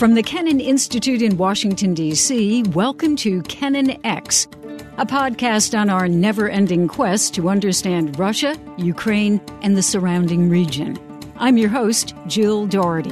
From the Kennan Institute in Washington, D.C., welcome to Kennan X, a podcast on our never ending quest to understand Russia, Ukraine, and the surrounding region. I'm your host, Jill Dougherty.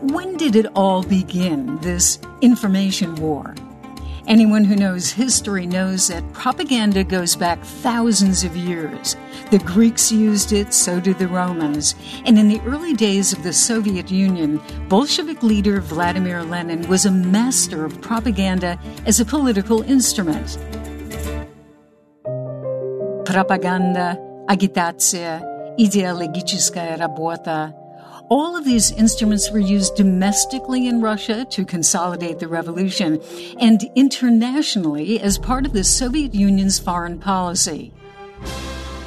When did it all begin, this information war? Anyone who knows history knows that propaganda goes back thousands of years. The Greeks used it, so did the Romans. And in the early days of the Soviet Union, Bolshevik leader Vladimir Lenin was a master of propaganda as a political instrument. Propaganda, agitaция, идеологическая работа, all of these instruments were used domestically in Russia to consolidate the revolution and internationally as part of the Soviet Union's foreign policy.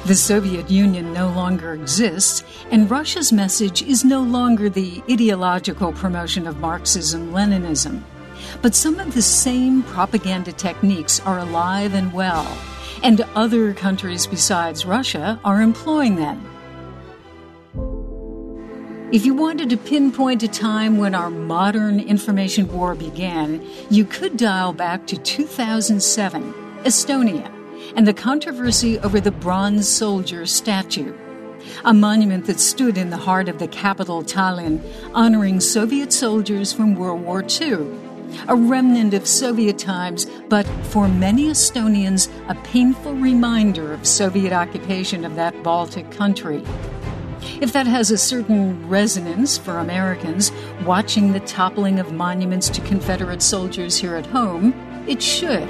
The Soviet Union no longer exists, and Russia's message is no longer the ideological promotion of Marxism Leninism. But some of the same propaganda techniques are alive and well, and other countries besides Russia are employing them. If you wanted to pinpoint a time when our modern information war began, you could dial back to 2007, Estonia, and the controversy over the bronze soldier statue. A monument that stood in the heart of the capital, Tallinn, honoring Soviet soldiers from World War II. A remnant of Soviet times, but for many Estonians, a painful reminder of Soviet occupation of that Baltic country. If that has a certain resonance for Americans watching the toppling of monuments to Confederate soldiers here at home, it should.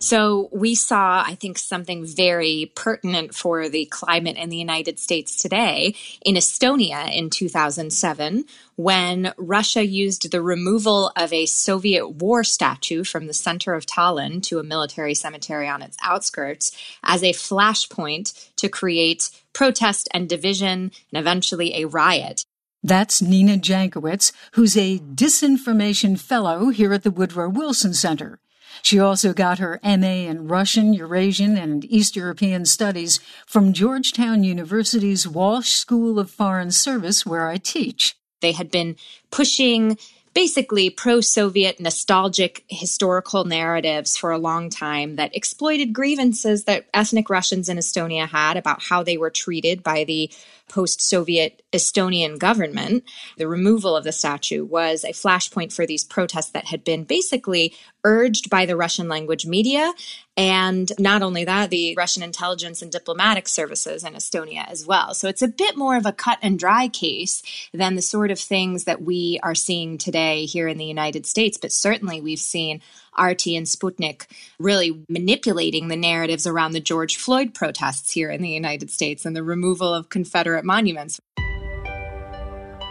So we saw, I think, something very pertinent for the climate in the United States today in Estonia in 2007 when Russia used the removal of a Soviet war statue from the center of Tallinn to a military cemetery on its outskirts as a flashpoint to create protest and division and eventually a riot. That's Nina Jankowicz, who's a disinformation fellow here at the Woodrow Wilson Center. She also got her MA in Russian, Eurasian, and East European Studies from Georgetown University's Walsh School of Foreign Service, where I teach. They had been pushing basically pro Soviet nostalgic historical narratives for a long time that exploited grievances that ethnic Russians in Estonia had about how they were treated by the post Soviet Estonian government, the removal of the statue was a flashpoint for these protests that had been basically urged by the Russian language media. And not only that, the Russian intelligence and diplomatic services in Estonia as well. So it's a bit more of a cut and dry case than the sort of things that we are seeing today here in the United States. But certainly we've seen RT and Sputnik really manipulating the narratives around the George Floyd protests here in the United States and the removal of Confederate monuments.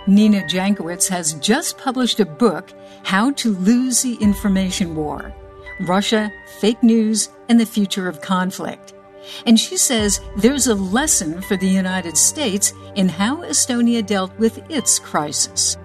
Nina Jankowicz has just published a book, How to Lose the Information War Russia, Fake News, and the Future of Conflict. And she says there's a lesson for the United States in how Estonia dealt with its crisis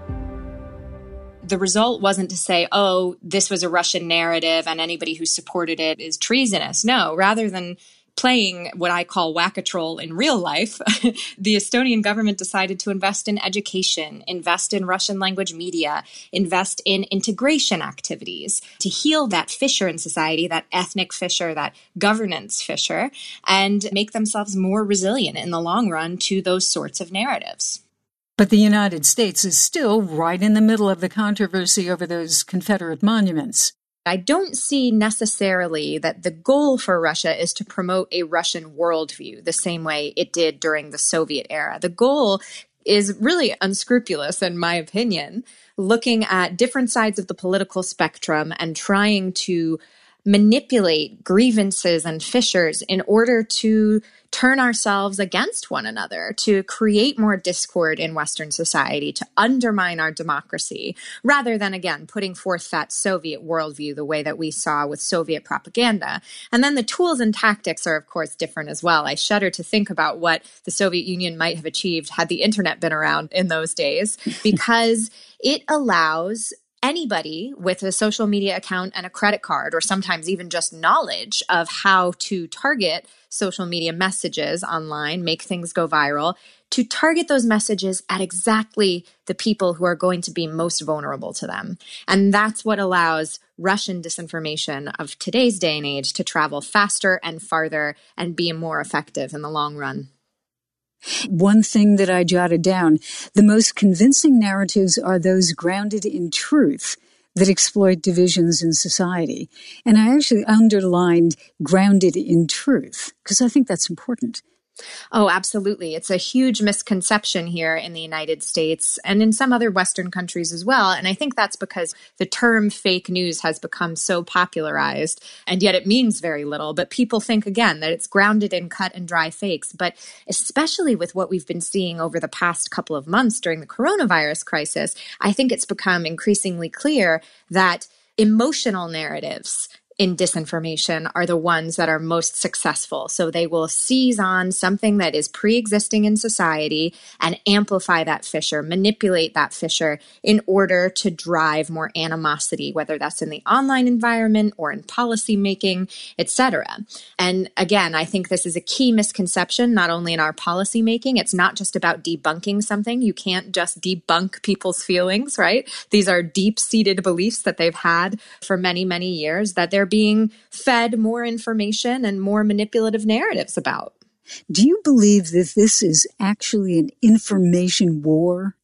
the result wasn't to say, oh, this was a Russian narrative and anybody who supported it is treasonous. No, rather than playing what I call whack a troll in real life, the Estonian government decided to invest in education, invest in Russian language media, invest in integration activities to heal that fissure in society, that ethnic fissure, that governance fissure, and make themselves more resilient in the long run to those sorts of narratives. But the United States is still right in the middle of the controversy over those Confederate monuments. I don't see necessarily that the goal for Russia is to promote a Russian worldview the same way it did during the Soviet era. The goal is really unscrupulous, in my opinion, looking at different sides of the political spectrum and trying to manipulate grievances and fissures in order to turn ourselves against one another, to create more discord in Western society, to undermine our democracy, rather than, again, putting forth that Soviet worldview the way that we saw with Soviet propaganda. And then the tools and tactics are, of course, different as well. I shudder to think about what the Soviet Union might have achieved had the internet been around in those days, because it allows anybody with a social media account and a credit card, or sometimes even just knowledge of how to target social media messages online, make things go viral, to target those messages at exactly the people who are going to be most vulnerable to them. And that's what allows Russian disinformation of today's day and age to travel faster and farther and be more effective in the long run. One thing that I jotted down the most convincing narratives are those grounded in truth that exploit divisions in society. And I actually underlined grounded in truth because I think that's important. Oh, absolutely. It's a huge misconception here in the United States and in some other Western countries as well. And I think that's because the term fake news has become so popularized, and yet it means very little. But people think, again, that it's grounded in cut and dry fakes. But especially with what we've been seeing over the past couple of months during the coronavirus crisis, I think it's become increasingly clear that emotional narratives in disinformation are the ones that are most successful. So they will seize on something that is pre existing in society and amplify that fissure, manipulate that fissure in order to drive more animosity, whether that's in the online environment or in policy making, etc. And again, I think this is a key misconception, not only in our policy making, it's not just about debunking something. You can't just debunk people's feelings, right? These are deep seated beliefs that they've had for many, many years that they're they're being fed more information and more manipulative narratives about. Do you believe that this is actually an information war?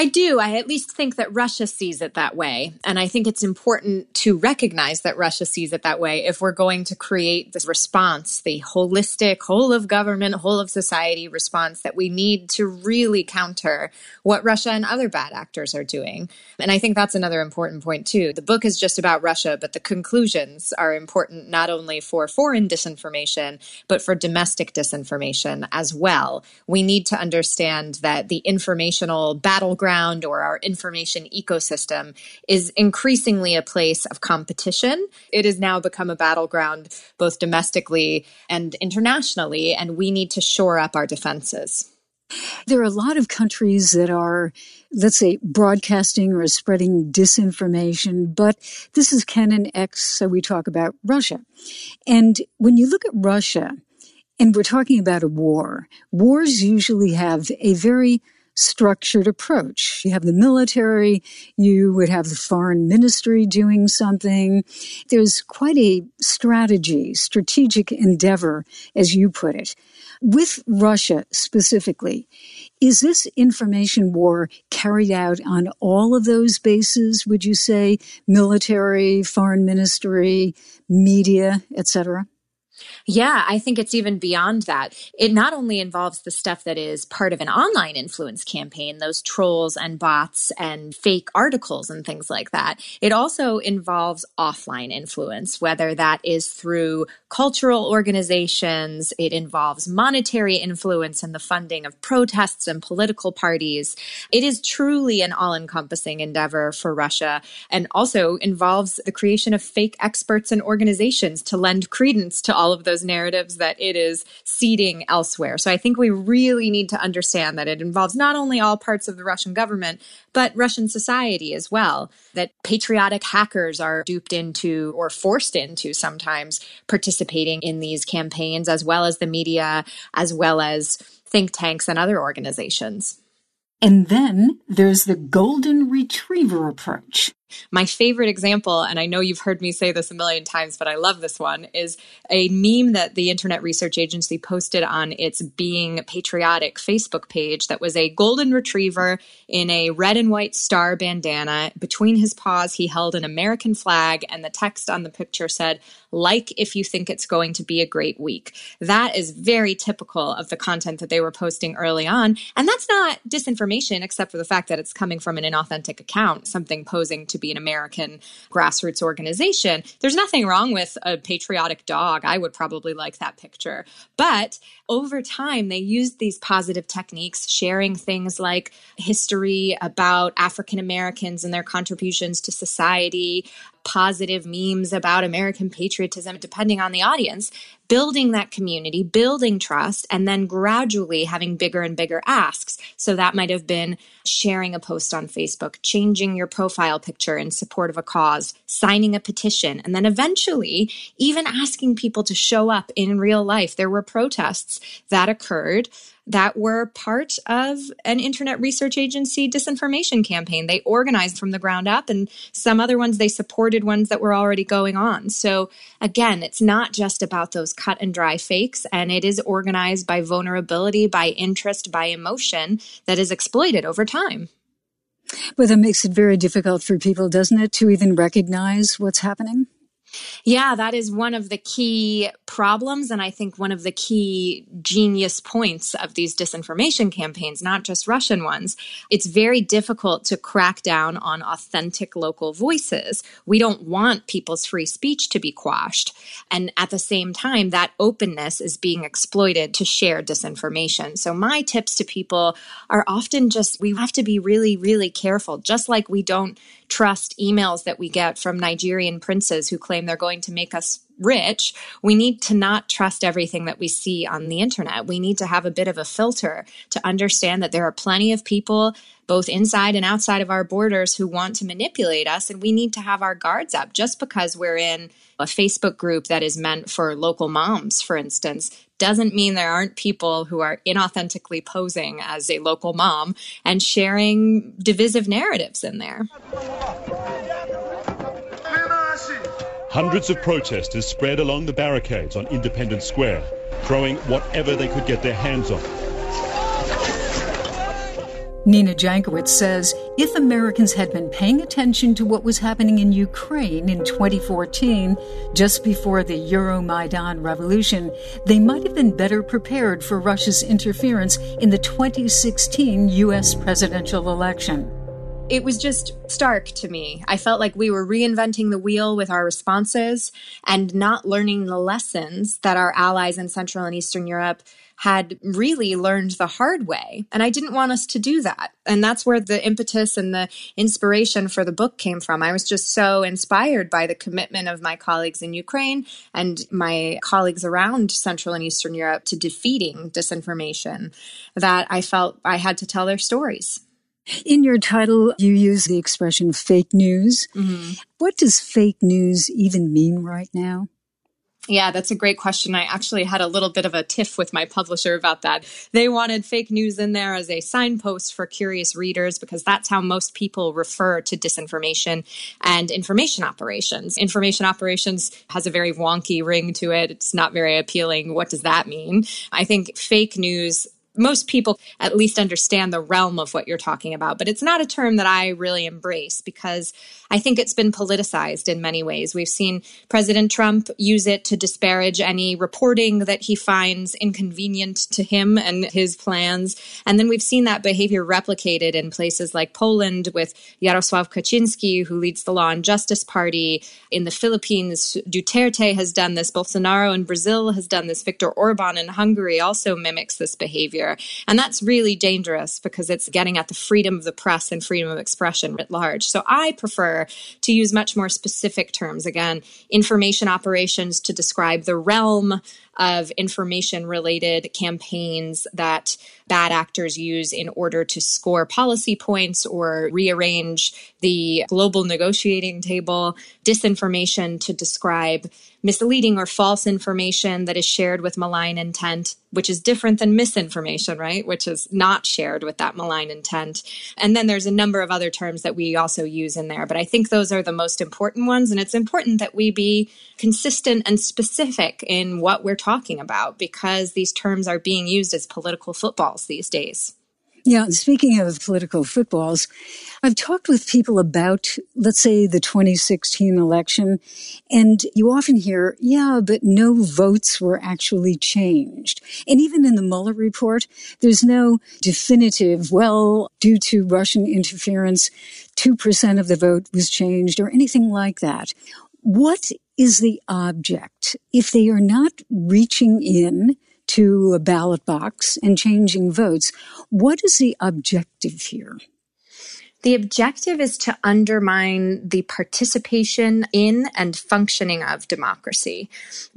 I do. I at least think that Russia sees it that way. And I think it's important to recognize that Russia sees it that way if we're going to create this response, the holistic, whole of government, whole of society response that we need to really counter what Russia and other bad actors are doing. And I think that's another important point, too. The book is just about Russia, but the conclusions are important not only for foreign disinformation, but for domestic disinformation as well. We need to understand that the informational battle battleground or our information ecosystem is increasingly a place of competition. It has now become a battleground both domestically and internationally, and we need to shore up our defenses. There are a lot of countries that are, let's say, broadcasting or spreading disinformation, but this is Kennan X, so we talk about Russia. And when you look at Russia, and we're talking about a war, wars usually have a very structured approach. You have the military, you would have the foreign ministry doing something. There's quite a strategy, strategic endeavor, as you put it. With Russia specifically, is this information war carried out on all of those bases, would you say? Military, foreign ministry, media, etc.? Yeah, I think it's even beyond that. It not only involves the stuff that is part of an online influence campaign, those trolls and bots and fake articles and things like that. It also involves offline influence, whether that is through cultural organizations, it involves monetary influence and the funding of protests and political parties. It is truly an all encompassing endeavor for Russia and also involves the creation of fake experts and organizations to lend credence to all all of those narratives that it is seeding elsewhere. So I think we really need to understand that it involves not only all parts of the Russian government, but Russian society as well. That patriotic hackers are duped into or forced into sometimes participating in these campaigns, as well as the media, as well as think tanks and other organizations. And then there's the golden retriever approach. My favorite example, and I know you've heard me say this a million times, but I love this one, is a meme that the Internet Research Agency posted on its Being Patriotic Facebook page that was a golden retriever in a red and white star bandana. Between his paws, he held an American flag, and the text on the picture said, like if you think it's going to be a great week. That is very typical of the content that they were posting early on. And that's not disinformation, except for the fact that it's coming from an inauthentic account, something posing to be an American grassroots organization. There's nothing wrong with a patriotic dog. I would probably like that picture. But over time, they used these positive techniques, sharing things like history about African Americans and their contributions to society, positive memes about American patriotism, depending on the audience, building that community, building trust, and then gradually having bigger and bigger asks. So that might have been sharing a post on Facebook, changing your profile picture in support of a cause, signing a petition, and then eventually even asking people to show up in real life. There were protests that occurred that were part of an internet research agency disinformation campaign. They organized from the ground up, and some other ones they supported ones that were already going on. So, again, it's not just about those cut and dry fakes, and it is organized by vulnerability, by interest, by emotion that is exploited over time. But that makes it very difficult for people, doesn't it, to even recognize what's happening? Yeah, that is one of the key problems. And I think one of the key genius points of these disinformation campaigns, not just Russian ones. It's very difficult to crack down on authentic local voices. We don't want people's free speech to be quashed. And at the same time, that openness is being exploited to share disinformation. So my tips to people are often just we have to be really, really careful, just like we don't trust emails that we get from Nigerian princes who claim they're going to make us rich, we need to not trust everything that we see on the internet. We need to have a bit of a filter to understand that there are plenty of people, both inside and outside of our borders, who want to manipulate us. And we need to have our guards up. Just because we're in a Facebook group that is meant for local moms, for instance, doesn't mean there aren't people who are inauthentically posing as a local mom and sharing divisive narratives in there. Hundreds of protesters spread along the barricades on Independence Square, throwing whatever they could get their hands on. Nina Jankowicz says if Americans had been paying attention to what was happening in Ukraine in 2014, just before the Euromaidan revolution, they might have been better prepared for Russia's interference in the 2016 U.S. presidential election it was just stark to me. I felt like we were reinventing the wheel with our responses and not learning the lessons that our allies in Central and Eastern Europe had really learned the hard way. And I didn't want us to do that. And that's where the impetus and the inspiration for the book came from. I was just so inspired by the commitment of my colleagues in Ukraine and my colleagues around Central and Eastern Europe to defeating disinformation that I felt I had to tell their stories. In your title, you use the expression fake news. Mm-hmm. What does fake news even mean right now? Yeah, that's a great question. I actually had a little bit of a tiff with my publisher about that. They wanted fake news in there as a signpost for curious readers because that's how most people refer to disinformation and information operations. Information operations has a very wonky ring to it. It's not very appealing. What does that mean? I think fake news most people at least understand the realm of what you're talking about, but it's not a term that I really embrace because I think it's been politicized in many ways. We've seen President Trump use it to disparage any reporting that he finds inconvenient to him and his plans. And then we've seen that behavior replicated in places like Poland with Jarosław Kaczynski, who leads the Law and Justice Party. In the Philippines, Duterte has done this. Bolsonaro in Brazil has done this. Viktor Orban in Hungary also mimics this behavior behavior. And that's really dangerous because it's getting at the freedom of the press and freedom of expression writ large. So I prefer to use much more specific terms. Again, information operations to describe the realm of information related campaigns that bad actors use in order to score policy points or rearrange the global negotiating table, disinformation to describe misleading or false information that is shared with malign intent, which is different than misinformation, right? Which is not shared with that malign intent. And then there's a number of other terms that we also use in there, but I think those are the most important ones. And it's important that we be consistent and specific in what we're talking about because these terms are being used as political footballs these days. Yeah, speaking of political footballs, I've talked with people about, let's say, the 2016 election, and you often hear, yeah, but no votes were actually changed. And even in the Mueller report, there's no definitive, well, due to Russian interference, 2% of the vote was changed or anything like that. What is the object if they are not reaching in to a ballot box and changing votes? What is the objective here? The objective is to undermine the participation in and functioning of democracy.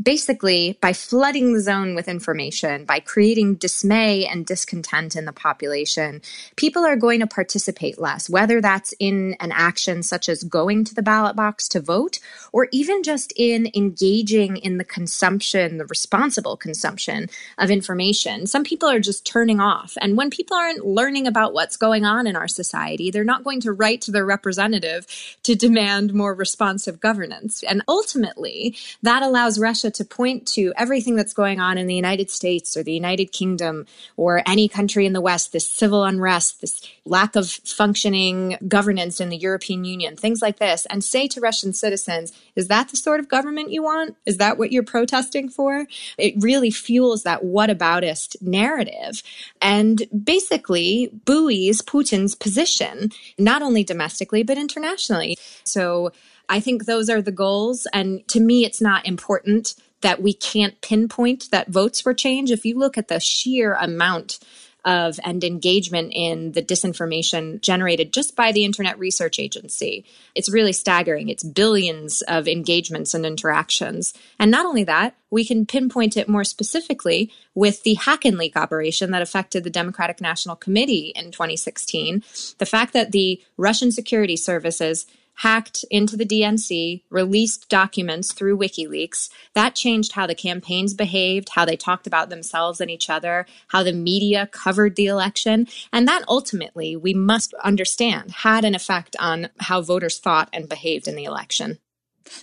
Basically, by flooding the zone with information, by creating dismay and discontent in the population, people are going to participate less, whether that's in an action such as going to the ballot box to vote, or even just in engaging in the consumption, the responsible consumption of information. Some people are just turning off. And when people aren't learning about what's going on in our society, they're not not going to write to their representative to demand more responsive governance. And ultimately, that allows Russia to point to everything that's going on in the United States or the United Kingdom or any country in the West, this civil unrest, this lack of functioning governance in the European Union, things like this, and say to Russian citizens, is that the sort of government you want? Is that what you're protesting for? It really fuels that whataboutist narrative and basically buoys Putin's position not only domestically, but internationally. So I think those are the goals. And to me, it's not important that we can't pinpoint that votes were changed. If you look at the sheer amount of and engagement in the disinformation generated just by the Internet Research Agency. It's really staggering. It's billions of engagements and interactions. And not only that, we can pinpoint it more specifically with the hack and leak operation that affected the Democratic National Committee in 2016. The fact that the Russian security services hacked into the DNC, released documents through WikiLeaks. That changed how the campaigns behaved, how they talked about themselves and each other, how the media covered the election. And that ultimately, we must understand, had an effect on how voters thought and behaved in the election.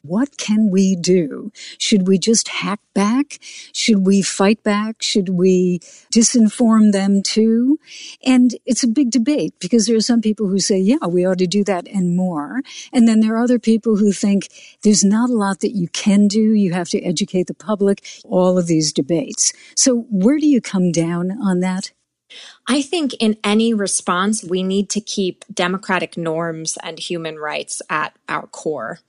What can we do? Should we just hack back? Should we fight back? Should we disinform them too? And it's a big debate because there are some people who say, yeah, we ought to do that and more. And then there are other people who think there's not a lot that you can do. You have to educate the public, all of these debates. So where do you come down on that? I think in any response, we need to keep democratic norms and human rights at our core.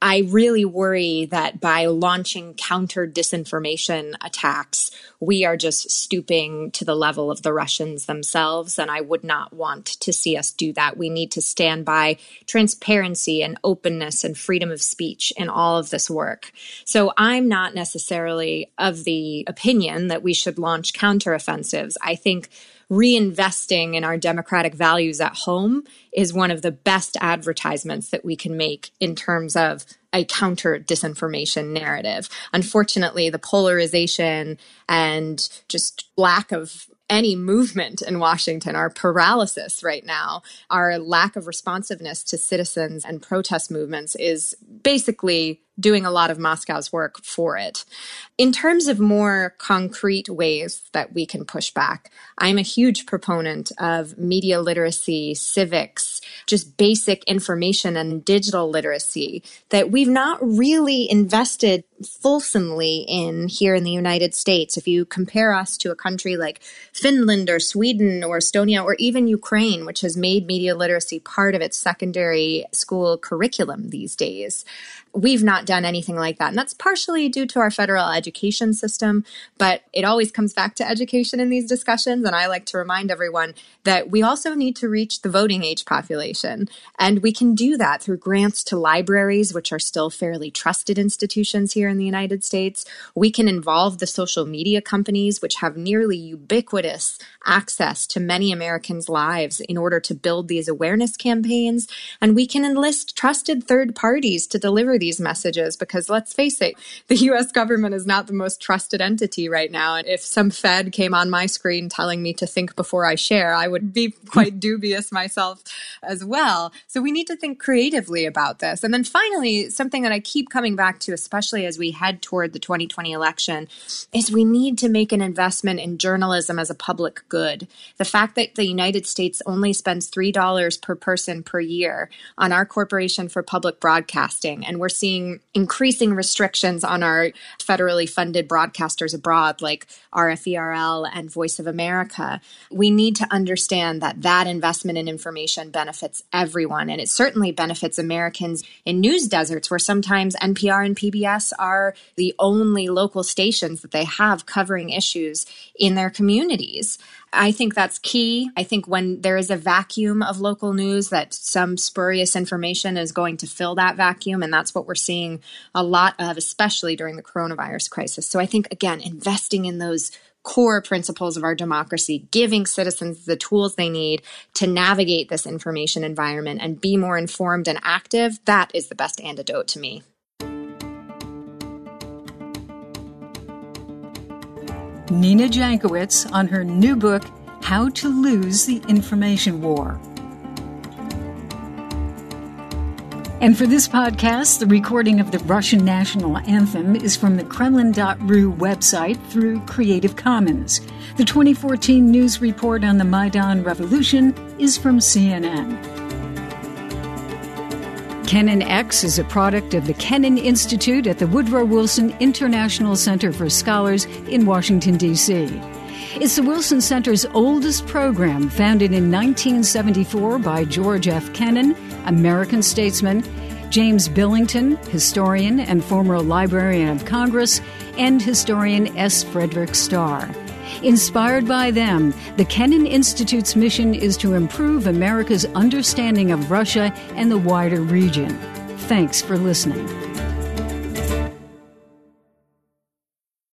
I really worry that by launching counter disinformation attacks, we are just stooping to the level of the Russians themselves. And I would not want to see us do that. We need to stand by transparency and openness and freedom of speech in all of this work. So I'm not necessarily of the opinion that we should launch counteroffensives. I think reinvesting in our democratic values at home is one of the best advertisements that we can make in terms of a counter disinformation narrative. Unfortunately, the polarization and just lack of any movement in Washington, our paralysis right now, our lack of responsiveness to citizens and protest movements is basically doing a lot of Moscow's work for it. In terms of more concrete ways that we can push back, I'm a huge proponent of media literacy, civics, just basic information and digital literacy that we've not really invested fulsomely in here in the United States. If you compare us to a country like Finland or Sweden or Estonia or even Ukraine, which has made media literacy part of its secondary school curriculum these days, we've not done anything like that. And that's partially due to our federal education system, but it always comes back to education in these discussions. And I like to remind everyone that we also need to reach the voting age population. And we can do that through grants to libraries, which are still fairly trusted institutions here in the United States. We can involve the social media companies, which have nearly ubiquitous access to many Americans' lives in order to build these awareness campaigns. And we can enlist trusted third parties to deliver these messages because let's face it, the US government is not the most trusted entity right now. And if some Fed came on my screen telling me to think before I share, I would be quite dubious myself as well. So we need to think creatively about this. And then finally, something that I keep coming back to, especially as we head toward the 2020 election, is we need to make an investment in journalism as a public good. The fact that the United States only spends $3 per person per year on our Corporation for Public Broadcasting, and we're seeing increasing restrictions on our federally funded broadcasters abroad like RFERL and Voice of America, we need to understand that that investment in information benefits everyone. And it certainly benefits Americans in news deserts where sometimes NPR and PBS are the only local stations that they have covering issues in their communities. I think that's key. I think when there is a vacuum of local news, that some spurious information is going to fill that vacuum. And that's what we're seeing a lot of, especially during the coronavirus crisis. So I think, again, investing in those core principles of our democracy, giving citizens the tools they need to navigate this information environment and be more informed and active, that is the best antidote to me. Nina Jankowicz on her new book, How to Lose the Information War. And for this podcast, the recording of the Russian national anthem is from the Kremlin.ru website through Creative Commons. The 2014 news report on the Maidan Revolution is from CNN. Kennan X is a product of the Kennan Institute at the Woodrow Wilson International Center for Scholars in Washington, D.C. It's the Wilson Center's oldest program, founded in 1974 by George F. Kennan, American statesman, James Billington, historian and former Librarian of Congress, and historian S. Frederick Starr. Inspired by them, the Kennan Institute's mission is to improve America's understanding of Russia and the wider region. Thanks for listening.